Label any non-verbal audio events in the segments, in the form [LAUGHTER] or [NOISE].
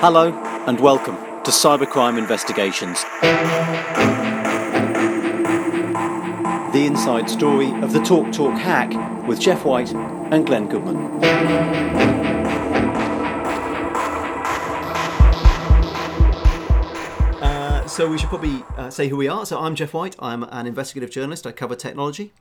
Hello and welcome to Cybercrime Investigations. The inside story of the Talk Talk hack with Jeff White and Glenn Goodman. Uh, so we should probably uh, say who we are. So I'm Jeff White. I'm an investigative journalist. I cover technology.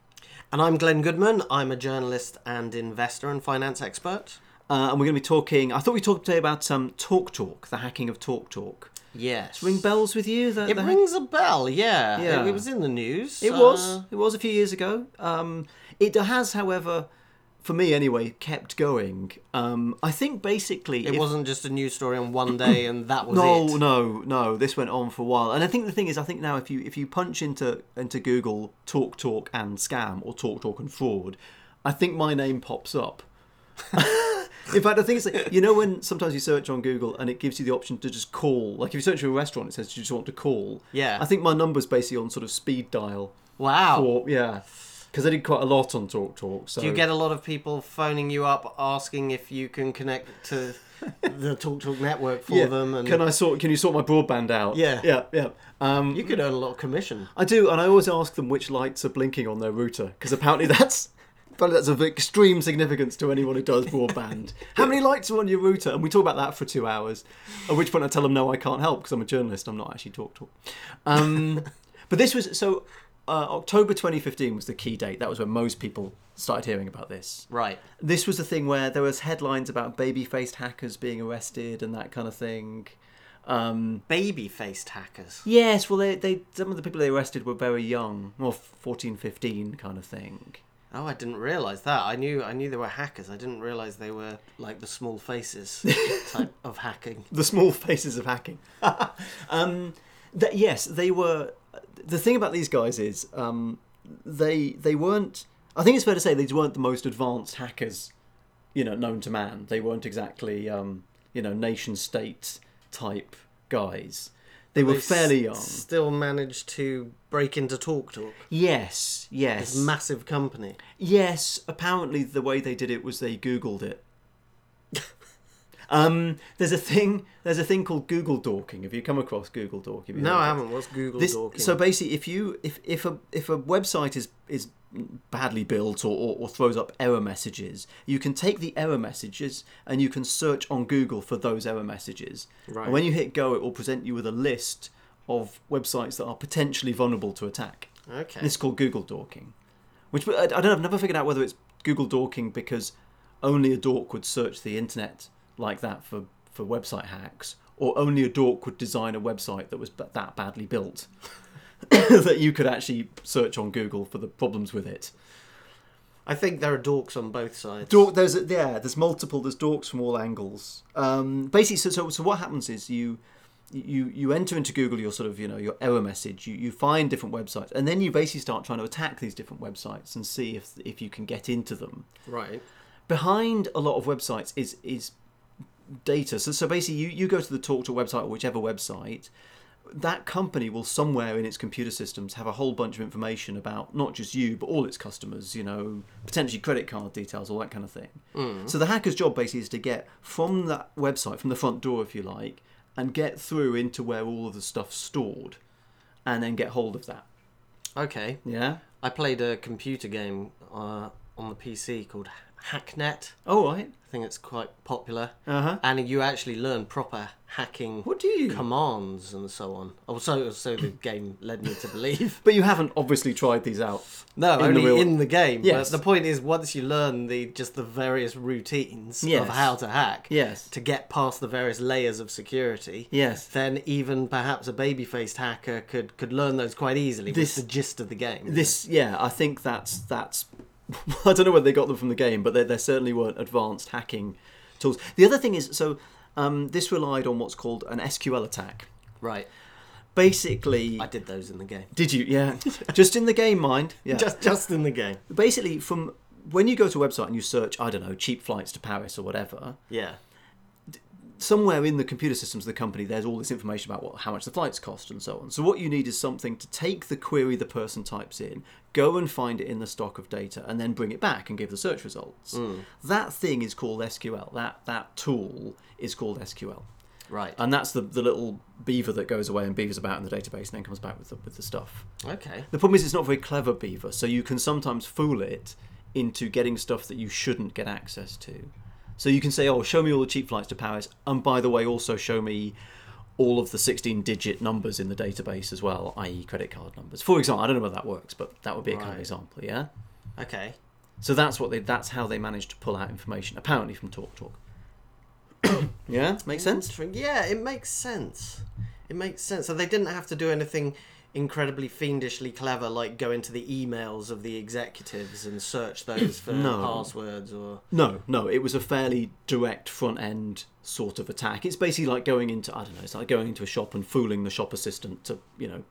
And I'm Glenn Goodman. I'm a journalist and investor and finance expert. Uh, and we're going to be talking. I thought we talked today about um, Talk Talk, the hacking of Talk Talk. Yes. Ring bells with you? The, It the hack- rings a bell, yeah. Yeah. It, it was in the news. It uh, was. It was a few years ago. Um, it has, however, for me anyway, kept going. Um, I think basically It if- wasn't just a news story on one day and that was [CLEARS THROAT] No, it. No, no, no. This went on for a while, and I think the thing is, I think now if you if you punch into into Google talk talk and scam or talk talk and fraud, I think my name pops up. [LAUGHS] In fact, I think it's like you know when sometimes you search on Google and it gives you the option to just call. Like if you search for a restaurant, it says you just want to call. Yeah. I think my number's basically on sort of speed dial. Wow. For, yeah, because I did quite a lot on Talk Talk. So Do you get a lot of people phoning you up asking if you can connect to the [LAUGHS] TalkTalk Talk network for yeah. them? And Can I sort? Can you sort my broadband out? Yeah. yeah, yeah. Um, you could earn a lot of commission. I do, and I always ask them which lights are blinking on their router because apparently [LAUGHS] that's that's of extreme significance to anyone who does broadband. How many lights are on your router? And we talk about that for two hours. At which point I tell them no, I can't help because I'm a journalist. I'm not actually talk talk. Um, [LAUGHS] but this was so. Uh, October 2015 was the key date. That was when most people started hearing about this. Right. This was the thing where there was headlines about baby-faced hackers being arrested and that kind of thing. Um, Baby faced hackers. Yes, well, they, they some of the people they arrested were very young, well, 14, 15 kind of thing. Oh, I didn't realise that. I knew I knew they were hackers. I didn't realise they were like the small faces [LAUGHS] type of hacking. The small faces of hacking. [LAUGHS] um, that, yes, they were. The thing about these guys is um, they they weren't. I think it's fair to say they weren't the most advanced hackers, you know, known to man. They weren't exactly, um, you know, nation state type guys. They were fairly s- young. Still managed to break into TalkTalk. Talk. Yes, This yes. massive company. Yes, apparently the way they did it was they Googled it. Um, there's a thing. There's a thing called Google dorking. Have you come across Google dorking? No, I haven't. What's Google This, talking? so basically, if you if if a if a website is is badly built or, or, or throws up error messages, you can take the error messages and you can search on Google for those error messages. Right. And when you hit go, it will present you with a list of websites that are potentially vulnerable to attack. okay. It's called Google dorking, which I, I don't know. I've never figured out whether it's Google dorking because only a dork would search the internet like that for for website hacks, or only a dork would design a website that was ba- that badly built [COUGHS] that you could actually search on Google for the problems with it. I think there are dorks on both sides. Dork, there's a, yeah, there's multiple. There's dorks from all angles. Um, basically, so, so so what happens is you you you enter into Google your sort of you know your error message. You you find different websites, and then you basically start trying to attack these different websites and see if if you can get into them. Right. Behind a lot of websites is is data. So so basically, you you go to the Talk to website or whichever website. That company will somewhere in its computer systems have a whole bunch of information about not just you, but all its customers, you know, potentially credit card details, all that kind of thing. So the hacker's job basically is to get from that website, from the front door, if you like, and get through into where all of the stuff's stored and then get hold of that. Okay. Yeah? I played a computer game uh, on the PC called Hacknet. Oh, right. I think it's quite popular. Uh huh. And you actually learn proper hacking What do you? commands and so on. Oh, so, the [COUGHS] game led me to believe. But you haven't obviously tried these out. No, In the only real- in the game. Yes. But the point is, once you learn the just the various routines Yes. of how to hack, Yes. to get past the various layers of security, Yes. then even perhaps a baby-faced hacker could could learn those quite easily. This- the gist of the game. This, yeah, I think that's that's. [LAUGHS] I don't know where they got them from the game, but they, they certainly weren't advanced hacking tools. The other thing is, so um, this relied on what's called an SQL attack. right. Basically, I did those in the game. did you? Yeah, just in the game, mind. [LAUGHS] Yeah. Just just in the game. basically from when you go to a website and you search, I don't know, cheap flights to Paris or whatever. Yeah. Somewhere in the computer systems of the company, there's all this information about what, how much the flights cost and so on. So what you need is something to take the query the person types in, go and find it in the stock of data, and then bring it back and give the search results. Hmm. That thing is called SQL. That that tool is called SQL. Right. And that's the, the little beaver that goes away and beavers about in the database and then comes back with the, with the stuff. Okay. The problem is it's not a very clever beaver, so you can sometimes fool it into getting stuff that you shouldn't get access to. So you can say, "Oh, show me all the cheap flights to Paris, and by the way, also show me all of the 16-digit numbers in the database as well, i.e., credit card numbers." For example, I don't know whether that works, but that would be a kind of example, yeah. Okay. So that's what they that's how they managed to pull out information, apparently from TalkTalk. Talk. [COUGHS] yeah, makes sense. Yeah, it makes sense. It makes sense. So they didn't have to do anything incredibly fiendishly clever, like go into the emails of the executives and search those [CLEARS THROAT] for No. passwords or. No, no, it was a fairly direct front end sort of attack. It's basically like going into I don't know, it's like going into a shop and fooling the shop assistant to you know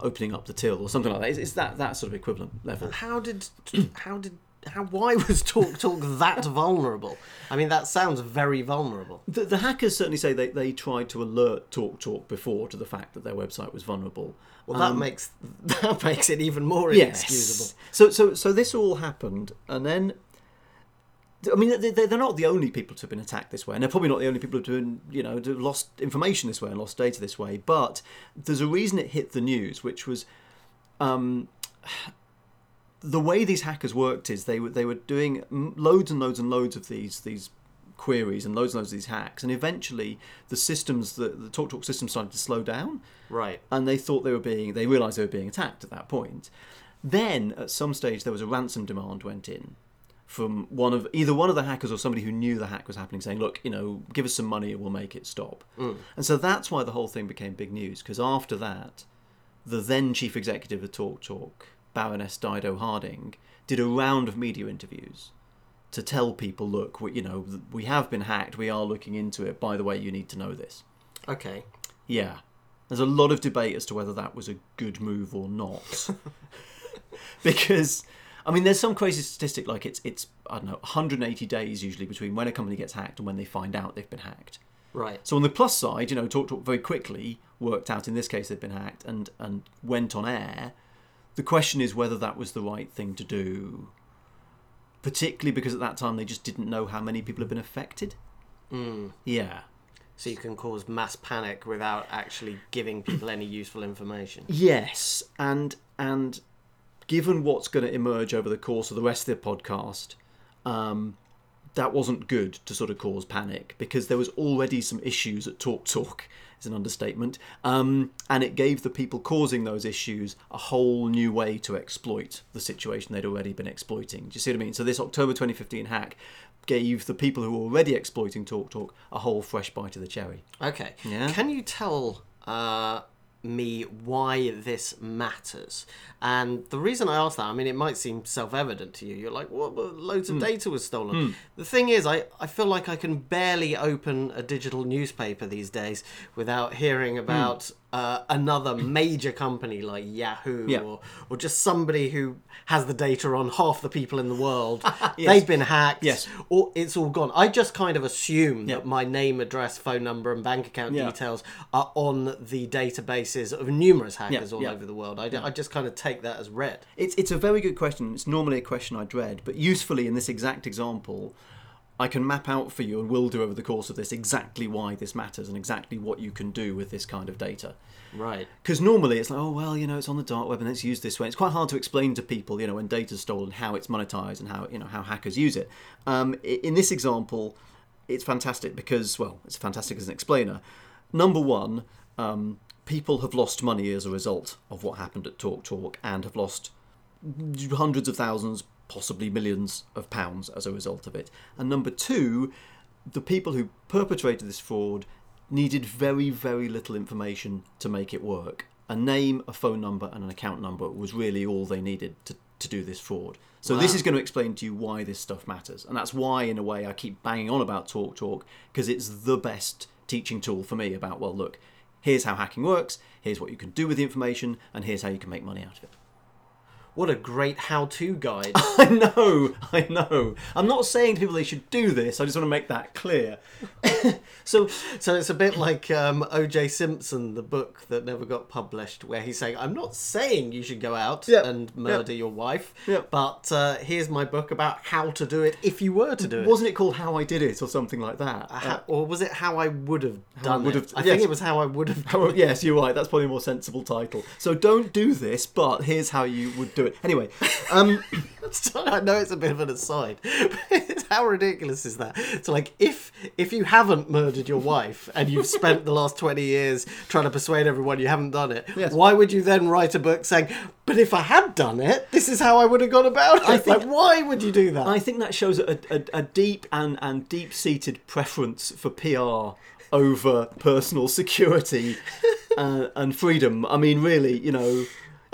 opening up the till or something like that. It's, it's that that sort of equivalent level. How did? [CLEARS THROAT] How did? How? Why was Talk Talk that vulnerable? I mean, that sounds very vulnerable. The, the hackers certainly say they, they tried to alert Talk Talk before to the fact that their website was vulnerable. Well, that makes [LAUGHS] that makes it even more inexcusable. Yes. So so so this all happened, and then. I mean, they- they- they're not the only people to have been attacked this way, and they're probably not the only people who have been, you know, to have lost information this way and lost data this way. But there's a reason it hit the news, which was um, the way these hackers worked is they were they were doing loads and loads and loads of these these queries and loads and loads of these hacks, and eventually the systems, the, the TalkTalk system started to slow down. Right. and they thought they were being they realized they were being attacked at that point. Then at some stage there was a ransom demand went in from one of either one of the hackers or somebody who knew the hack was happening saying look you know give us some money and we'll make it stop. Mm. And so that's why the whole thing became big news because after that the then chief executive of talk talk baroness dido harding did a round of media interviews to tell people look we, you know we have been hacked we are looking into it by the way you need to know this Okay. yeah. There's a lot of debate as to whether that was a good move or not. [LAUGHS] because I mean there's some crazy statistic like it's it's I don't know 180 days usually between when a company gets hacked and when they find out they've been hacked. Right. So on the plus side, you know, Talk Talk very quickly worked out in this case they'd been hacked and and went on air. The question is whether that was the right thing to do. Particularly because at that time they just didn't know how many people had been affected. Mm. Yeah. So you can cause mass panic without actually giving people any useful information. Yes, and and given what's going to emerge over the course of the rest of the podcast, um, that wasn't good to sort of cause panic because there was already some issues at Talk Talk. Is an understatement, um, and it gave the people causing those issues a whole new way to exploit the situation they'd already been exploiting. Do you see what I mean? So this October 2015 hack gave the people who were already exploiting Talk Talk a whole fresh bite of the cherry. Okay. Yeah. Can you tell uh, me why this matters? And the reason I ask that, I mean, it might seem self-evident to you. You're like, well, well, loads Hmm. of data was stolen. The thing is, I, I feel like I can barely open a digital newspaper these days without Hmm. hearing about uh, another major company like Yahoo Yeah. or, or just somebody who has the data on half the people in the world. [LAUGHS] Yes. They've been hacked. Yes. Or it's all gone. I just kind of assume Yeah. that my name, address, phone number, and bank account Yeah. details are on the databases of numerous hackers all over the world. I just kind of take that as read. It's it's a very good question. It's normally a question I dread, but usefully in this exact example, I can map out for you and will do over the course of this exactly why this matters and exactly what you can do with this kind of data. Right. Because normally it's like, oh well, you know, it's on the dark web and it's used this way. It's quite hard to explain to people, you know, when data's stolen, how it's monetized and how you know how hackers use it. Um, in this example, it's fantastic because well, it's fantastic as an explainer. Number one, um, people have lost money as a result of what happened at Talk Talk and have lost hundreds of thousands, possibly millions of pounds as a result of it. And number two, the people who perpetrated this fraud needed very, very little information to make it work. A name, a phone number, and an account number was really all they needed to, to do this fraud. So this is going to explain to you why this stuff matters. And that's why, in a way, I keep banging on about Talk Talk, because it's the best teaching tool for me about, well, look, here's how hacking works, here's what you can do with the information, and here's how you can make money out of it. What a great how-to guide. [LAUGHS] I know, I know. I'm not saying to people they should do this. I just want to make that clear. [LAUGHS] so, so it's a bit like um, O.J. Simpson, the book that never got published, where he's saying, "I'm not saying you should go out Yep, and murder your wife, Yep. but uh, here's my book about how to do it if you were to do it." wasn't it called How I Did It or something like that? Uh, How- or was it how I would have done would it? have- I yes. think it was how I would have. Oh, yes, you're right. That's probably a more sensible title. So don't do this, but here's how you would do it. Anyway, [LAUGHS] um, I know it's a bit of an aside. But [LAUGHS] how ridiculous is that? So, like if if you haven't murdered your wife and you've spent the last twenty years trying to persuade everyone you haven't done it, Yes. why would you then write a book saying, "But if I had done it, this is how I would have gone about it"? I think- like, why would you do that? I think that shows a, a, a deep and, and deep seated preference for PR over personal security [LAUGHS] uh, and freedom. I mean, really, you know.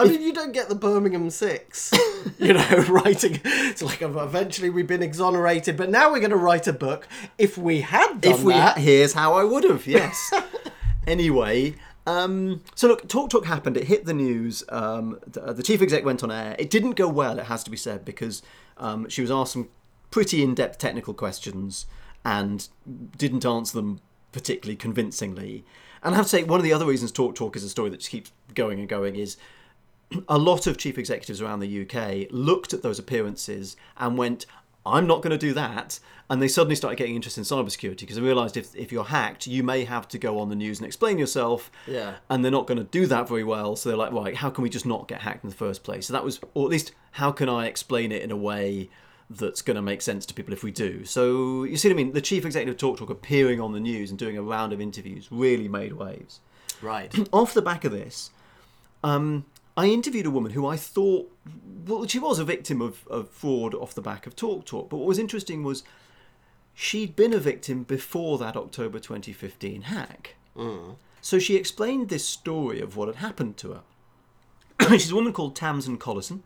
I mean, you don't get the Birmingham Six, [LAUGHS] you know, [LAUGHS] writing. It's like eventually we've been exonerated, but now we're going to write a book. If we had done if we that, here's how I would have, yes. [LAUGHS] anyway, um, so look, Talk Talk happened. It hit the news. Um, the, the chief exec went on air. It didn't go well. It has to be said because um, she was asked some pretty in-depth technical questions and didn't answer them particularly convincingly. And I have to say, one of the other reasons Talk Talk is a story that just keeps going and going is a lot of chief executives around the UK looked at those appearances and went, I'm not going to do that. And they suddenly started getting interested in cybersecurity because they realised if, if you're hacked, you may have to go on the news and explain yourself. Yeah. And they're not going to do that very well. So they're like, right, how can we just not get hacked in the first place? So that was, or at least, how can I explain it in a way that's going to make sense to people if we do? So you see what I mean? The chief executive Talk Talk appearing on the news and doing a round of interviews really made waves right? [CLEARS THROAT] off the back of this, um, I interviewed a woman who I thought, well, she was a victim of, of fraud off the back of Talk Talk. But what was interesting was she'd been a victim before that October 2015 hack. So she explained this story of what had happened to her. [CLEARS THROAT] She's a woman called Tamsin Collison.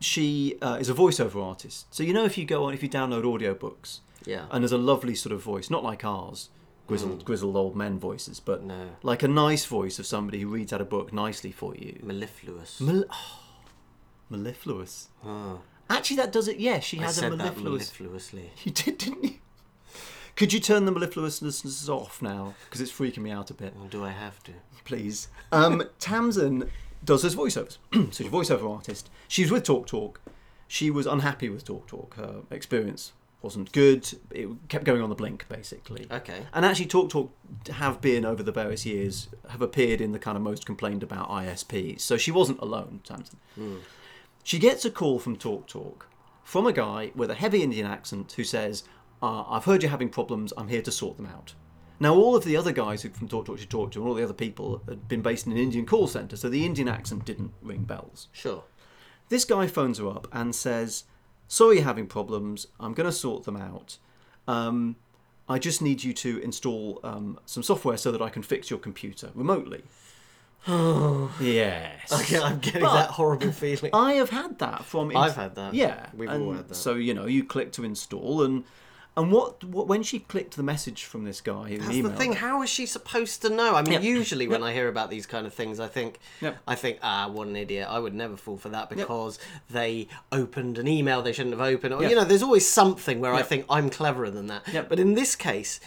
She uh, is a voiceover artist. So you know if you go on, if you download audiobooks, Yeah. and there's a lovely sort of voice, not like ours, grizzled, grizzled old men voices, but No. like a nice voice of somebody who reads out a book nicely for you. mellifluous. Mal- oh, [SIGHS] mellifluous. Oh, Actually, that does it. Yeah, she I has a mellifluous. mellifluously. You did, didn't you? Could you turn the mellifluousness off now? Because it's freaking me out a bit. Or do I have to? Please. Um, [LAUGHS] Tamsin does his voiceovers. [CLEARS THROAT] so she's a voiceover artist. She was with Talk Talk. She was unhappy with Talk Talk. Her experience wasn't good. It kept going on the blink, basically. Okay. And actually, Talk Talk have been over the various years have appeared in the kind of most complained about ISPs. So she wasn't alone, Tamsin. She gets a call from Talk Talk from a guy with a heavy Indian accent who says, uh, "I've heard you're having problems. I'm here to sort them out." Now, all of the other guys who from Talk Talk she talked to, and all the other people had been based in an Indian call center, so the Indian accent didn't ring bells. Sure. This guy phones her up and says, Sorry you're having problems. I'm going to sort them out. Um, I just need you to install um, some software so that I can fix your computer remotely. Oh [SIGHS] yes. Okay, I'm getting But- that horrible feeling. I have had that from. I've had that. Yeah, We've and all had that. So you know, you click to install, and and what, what when she clicked the message from this guy, That's email, the thing. How is she supposed to know? I mean, usually when I hear about these kind of things, I think. I think, ah, what an idiot! I would never fall for that because they opened an email they shouldn't have opened. Or you know, there's always something where I think I'm cleverer than that. But in this case,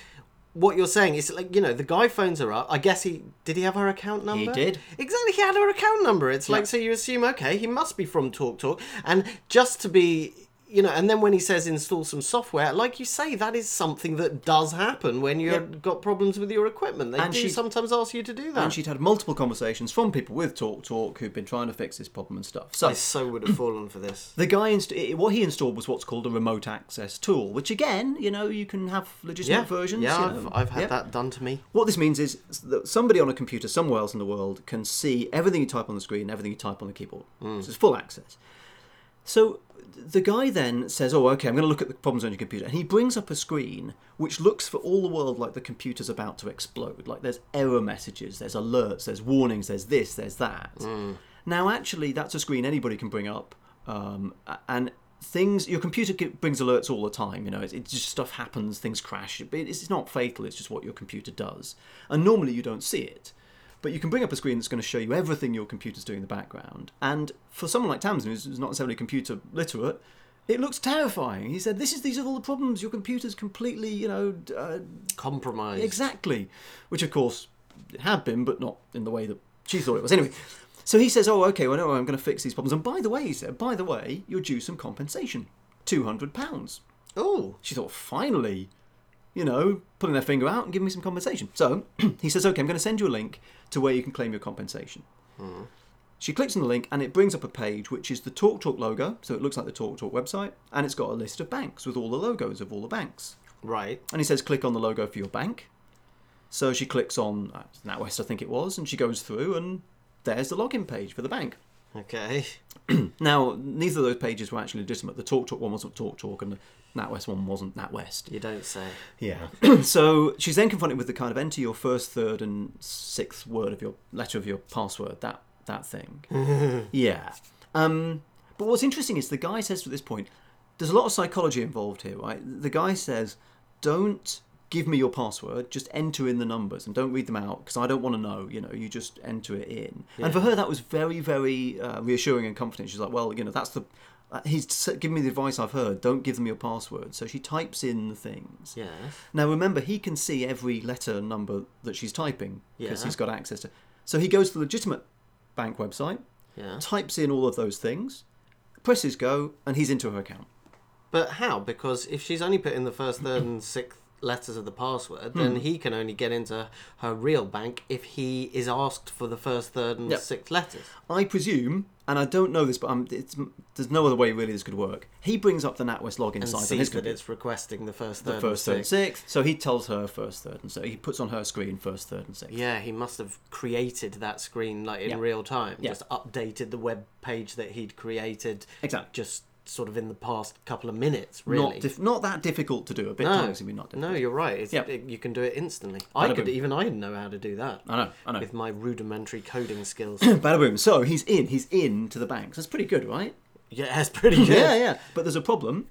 what you're saying is like you know the guy phones her up. I guess he did. He have her account number. He did. Exactly. He had her account number. It's like so you assume okay, he must be from Talk Talk, and just to be. You know, and then when he says install some software, like you say, that is something that does happen when you've Yep. got problems with your equipment. They And do she- sometimes ask you to do that. and she'd had multiple conversations from people with Talk Talk who've been trying to fix this problem and stuff. So I so would have fallen for this. The guy, inst- what he installed was what's called a remote access tool, which again, you know, you can have legitimate Yeah, versions. yeah, I've. I've had Yeah. that done to me. What this means is that somebody on a computer somewhere else in the world can see everything you type on the screen, everything you type on the keyboard. Hmm. So it's full access. So the guy then says, "Oh, okay, I'm going to look at the problems on your computer," and he brings up a screen which looks for all the world like the computer's about to explode. Like there's error messages, there's alerts, there's warnings, there's this, there's that. Now, actually, that's a screen anybody can bring up, um, and things. Your computer brings alerts all the time. You know, it, it just stuff happens, things crash. But it's, it's not fatal. It's just what your computer does, and normally you don't see it. But you can bring up a screen that's going to show you everything your computer's doing in the background. And for someone like Tamsin, who's not necessarily computer literate, it looks terrifying. He said, "This is these are all the problems. Your computer's completely, you know, uh, Compromised. Exactly. Which, of course, it had been, but not in the way that she thought it was. Anyway, so he says, Oh, okay, well, no, I'm going to fix these problems. And by the way, he said, By the way, you're due some compensation £200. Oh, She thought, Finally, you know, pulling their finger out and giving me some compensation. So [CLEARS THROAT] he says, Okay, I'm going to send you a link to where you can claim your compensation. She clicks on the link and it brings up a page which is the TalkTalk logo, so it looks like the TalkTalk website, and it's got a list of banks with all the logos of all the banks. right. And he says, click on the logo for your bank. So she clicks on uh, NatWest, I think it was, and she goes through, and there's the login page for the bank. Okay. [CLEARS THROAT] Now, neither of those pages were actually legitimate. The TalkTalk one wasn't TalkTalk, and the NatWest one wasn't NatWest. You don't say. Yeah. [CLEARS THROAT] so she's then confronted with the kind of enter your first, third, and sixth word of your letter of your password. That that thing. [LAUGHS] yeah. Um, but what's interesting is the guy says at this point, there's a lot of psychology involved here, right? The guy says, don't give me your password, just enter in the numbers and don't read them out because I don't want to know. You know, you just enter it in. And for her, that was very, very uh, reassuring and comforting. She's like, well, you know, that's the. Uh, he's given me the advice I've heard. Don't give them your password. So she types in the things. Yes. Now remember, he can see every letter number that she's typing because Yeah. he's got access to. So he goes to the legitimate bank website, Yeah. types in all of those things, presses go, and he's into her account. But how? Because if she's only put in the first, [CLEARS THROAT] third, and sixth letters of the password, then Hmm. he can only get into her real bank if he is asked for the first, third, and Yep. sixth letters. I presume, and I don't know this, but it's, there's no other way really this could work. He brings up the NatWest login And site on sees his that computer. it's requesting the first, The third, first, and third, and sixth. sixth. So he tells her first, third, and so he puts on her screen first, third, and sixth. Yeah, he must have created that screen like in Yeah. real time. Yeah. Just updated the web page that he'd created. Exactly. Just sort of in the past couple of minutes, really. Not, dif- not that difficult to do. A bit no, time consuming, not difficult. no, you're right. It's, Yeah. it- you can do it instantly. I could boom. even I know how to do that I know, I know. with my rudimentary coding skills. [COUGHS] Bada boom. So he's in. He's in to the bank. So that's pretty good, right? yeah, it's pretty good. Yeah, yeah. But there's a problem.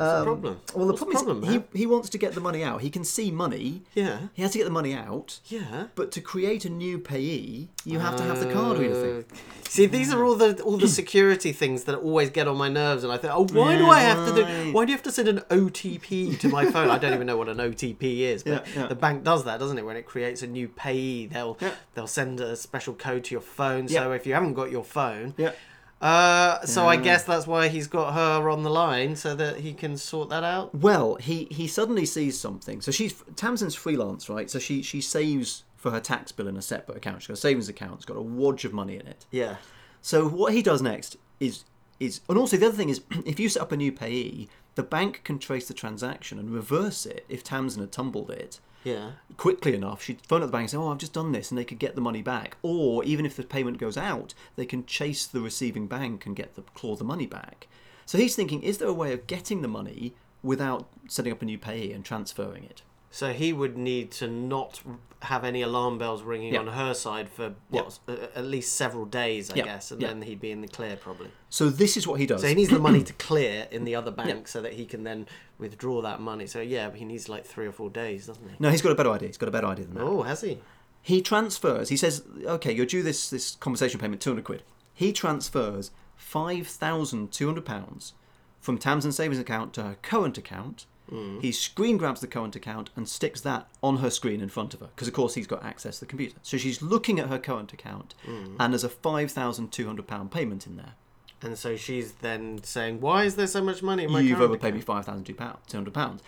The Um, problem? Well, the What's problem, problem, is he, he wants to get the money out. He can see money. Yeah, He has to get the money out. yeah. But to create a new payee, you have to have the card reader thing. Uh, See, these are all the all the security things that always get on my nerves, and I think, oh, why do I have to do? Why do you have to send an OTP to my phone? I don't even know what an OTP is, but Yeah, yeah. the bank does that, doesn't it? When it creates a new payee, they'll Yeah. they'll send a special code to your phone. Yeah. So if you haven't got your phone, Yeah. Uh, so I guess that's why he's got her on the line so that he can sort that out. Well, he he suddenly sees something. So she's Tamsin's freelance, right? So she she saves for her tax bill in a separate account. She's got a savings account. It's got a wodge of money in it. Yeah. So what he does next is is and also the other thing is [CLEARS THROAT] if you set up a new payee, the bank can trace the transaction and reverse it if Tamsin had tumbled it Yeah. quickly enough. She'd phone up the bank and say, "Oh, I've just done this," and they could get the money back. Or even if the payment goes out, they can chase the receiving bank and get the claw the money back. So he's thinking, is there a way of getting the money without setting up a new payee and transferring it? So he would need to not have any alarm bells ringing Yeah. on her side for what a- at least several days, I Yeah. guess, and then he'd be in the clear probably. So this is what he does. So he needs the money to [CLEARS THROAT] clear in the other bank so that he can then withdraw that money. So yeah, he needs like three or four days, doesn't he? no, he's got a better idea. He's got a better idea than that. Oh, has he? He transfers. He says, "Okay, you're due this this compensation payment, two hundred quid." He transfers five thousand two hundred pounds from Tamsin's savings account to her current account. Mm. He screen grabs the current account and sticks that on her screen in front of her because, of course, he's got access to the computer. So she's looking at her current account, mm. and there's a five thousand two hundred pound payment in there. And so she's then saying, "Why is there so much money in my You've overpaid me account?" five thousand two hundred pounds.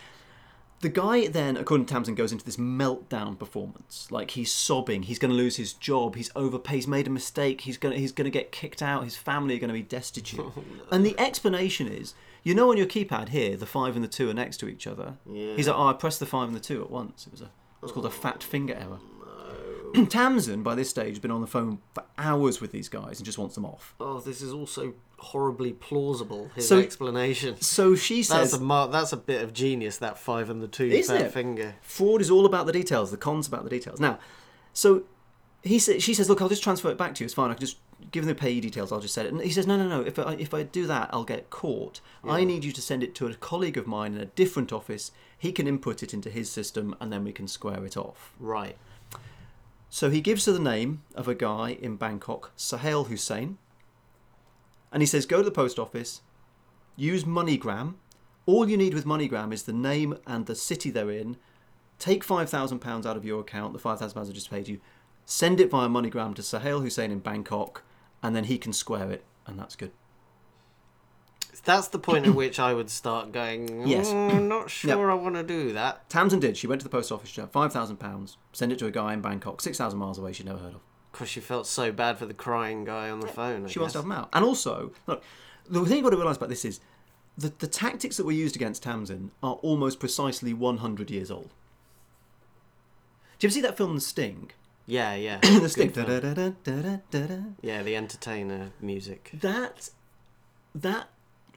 The guy then, according to Tamsin, goes into this meltdown performance. Like he's sobbing, he's going to lose his job, he's overpaid, he's made a mistake, he's going to, he's going to get kicked out, his family are going to be destitute. [LAUGHS] Oh, and the explanation is, you know, on your keypad here, the five and the two are next to each other. Yeah. He's like, oh, I pressed the five and the two at once. It was a, it's called a fat finger error. [CLEARS THROAT] Tamsin, by this stage, has been on the phone for hours with these guys and just wants them off. Oh, this is also horribly plausible. His So- explanation. So she says, That's a mar- that's a bit of genius. That five and the two Isn't it? finger. fraud is all about the details. The cons about the details. Now, so he sa- she says, "Look, I'll just transfer it back to you. It's fine. I can just give them the payee details. I'll just set it." And he says, "No, no, no. If I, if I do that, I'll get caught. I need you to send it to a colleague of mine in a different office. He can input it into his system, and then we can square it off." Right. So he gives her the name of a guy in Bangkok, Sahel Hussein, and he says, Go to the post office, use MoneyGram. All you need with MoneyGram is the name and the city they're in. Take £5,000 out of your account, the £5,000 I just paid you, send it via MoneyGram to Sahel Hussein in Bangkok, and then he can square it, and that's good. That's the point at which I would start going. Yes. "Mm, I'm not sure I want to do that. Tamsin did. She went to the post office, she had £5,000, sent it to a guy in Bangkok, 6,000 miles away, she'd never heard of. Because she felt so bad for the crying guy on the phone. I She wants to guess. have them out. And also, look, the thing you've got to realise about this is the, the tactics that were used against Tamsin are almost precisely 100 years old. Do you ever see that film, The Sting? Yeah, [CLEARS THROAT] yeah. the Sting. Good film. Da-da-da-da-da-da-da. Yeah, the entertainer music. That, that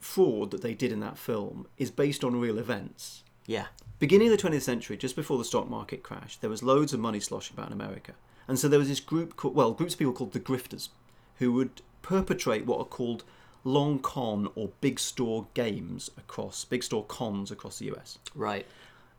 fraud that they did in that film is based on real events. Yeah. Beginning of the 20th century, just before the stock market crashed, there was loads of money sloshing about in America. And so there was this group, called, well, groups of people called the grifters, who would perpetrate what are called long con or big store games across, big store cons across the US. Right.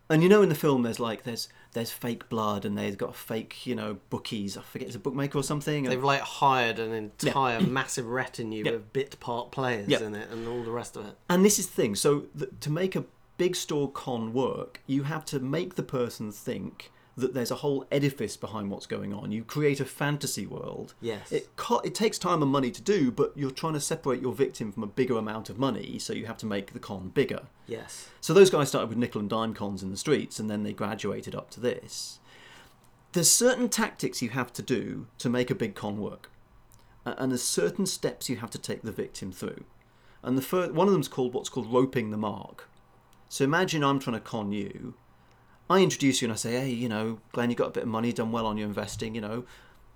And you know, in the film, there's like there's there's fake blood, and they've got fake, you know, bookies. I forget, it's a bookmaker or something. and- They've like hired an entire massive retinue Yeah. of bit part players Yeah. in it and all the rest of it. And this is the thing. So th- to make a big store con work, you have to make the person think that there's a whole edifice behind what's going on. You create a fantasy world. Yes. It it takes time and money to do, but you're trying to separate your victim from a bigger amount of money, so you have to make the con bigger. Yes. So those guys started with nickel and dime cons in the streets, and then they graduated up to this. There's certain tactics you have to do to make a big con work, and there's certain steps you have to take the victim through. And the first, one of them's called what's called roping the mark. So imagine I'm trying to con you. I introduce you and I say, hey, you know, Glenn, you got a bit of money, done well on your investing, you know.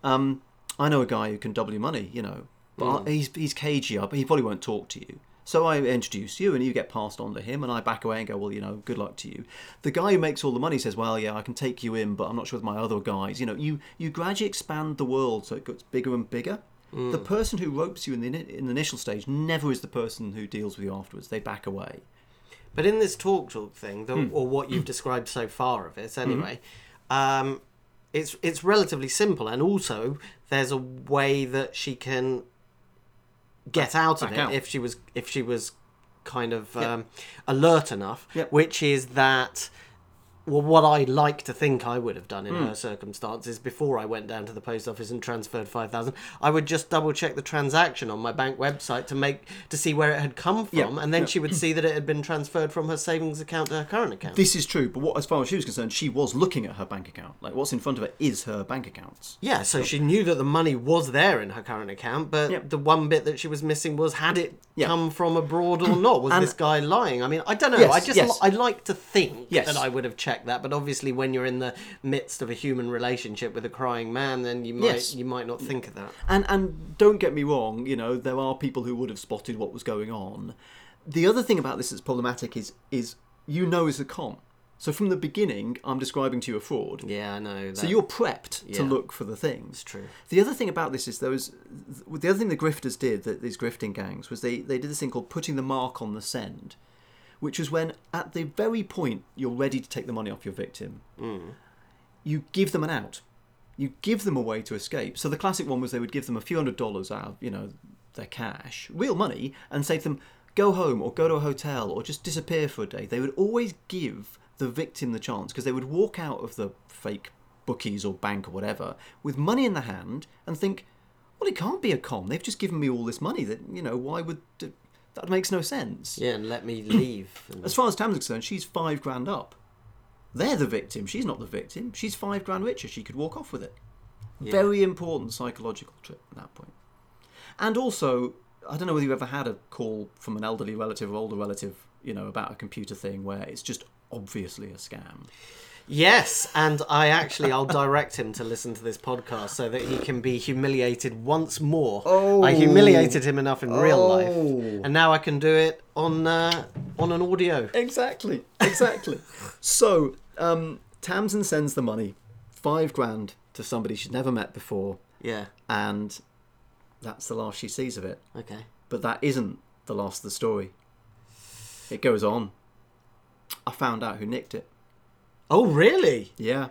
Um, I know a guy who can double your money, you know, but I, he's he's cagey, up, he probably won't talk to you. So I introduce you, and you get passed on to him, and I back away and go, well, you know, good luck to you. The guy who makes all the money says, well, yeah, I can take you in, but I'm not sure with my other guys. You know, you you gradually expand the world so it gets bigger and bigger. The person who ropes you in the in the initial stage never is the person who deals with you afterwards. They back away. But in this talk talk thing, the, Hmm. or what you've described so far of it, anyway, um, it's it's relatively simple, and also there's a way that she can get out of back it out. if she was if she was kind of um, alert enough, Yep. which is that. Well, what I like to think I would have done in Hmm. her circumstances before I went down to the post office and transferred five thousand, I would just double check the transaction on my bank website to make to see where it had come from, Yeah, and then yeah. she would see that it had been transferred from her savings account to her current account. This is true, but what, as far as she was concerned, she was looking at her bank account. Like what's in front of her is her bank accounts. Yeah, so she knew that the money was there in her current account, but Yep. the one bit that she was missing was had it Yeah. come from abroad or not? Was And- this guy lying? I mean, I don't know. Yes, I just yes. I like to think Yes. that I would have checked that, but obviously when you're in the midst of a human relationship with a crying man, then you might Yes. you might not think of that. And and don't get me wrong, you know, there are people who would have spotted what was going on. The other thing about this that's problematic is is you know it's a con. So from the beginning, I'm describing to you a fraud. Yeah, I know. That. So you're prepped to look for the things. It's true. The other thing about this is there was the other thing the grifters did, that these grifting gangs, was they, they did this thing called putting the mark on the send, which was when at the very point you're ready to take the money off your victim, hmm. you give them an out. You give them a way to escape. So the classic one was they would give them a few hundred dollars out of, you know, their cash, real money, and say to them, go home or go to a hotel or just disappear for a day. They would always give the victim the chance because they would walk out of the fake bookies or bank or whatever with money in the hand and think, well, it can't be a con. They've just given me all this money. That you know, why would that makes no sense? yeah, and let me leave. As far as Tam's concerned, she's five grand up. They're the victim. She's not the victim. She's five grand richer. She could walk off with it. Very important psychological trip at that point. And also, I don't know whether you ever had a call from an elderly relative or older relative, you know, about a computer thing where it's just obviously a scam. Yes, and I actually I'll direct him to listen to this podcast so that he can be humiliated once more. Oh. I humiliated him enough in real life, Oh. and now I can do it on uh, on an audio. Exactly, exactly. [LAUGHS] so, um, Tamsin sends the money, five grand, to somebody she's never met before, Yeah. and that's the last she sees of it. Okay. But that isn't the last of the story. It goes on. I found out who nicked it. Oh really? Yeah.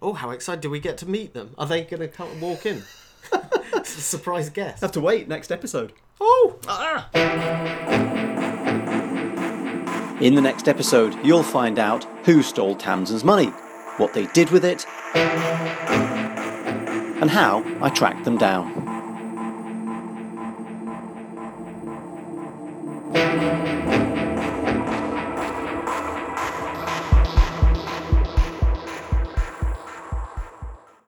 Oh, how excited! Do we get to meet them? Are they going to come walk in? [LAUGHS] it's a surprise guest. Have to wait next episode. Oh, ah! In the next episode, you'll find out who stole Tamsin's money, what they did with it, and how I tracked them down.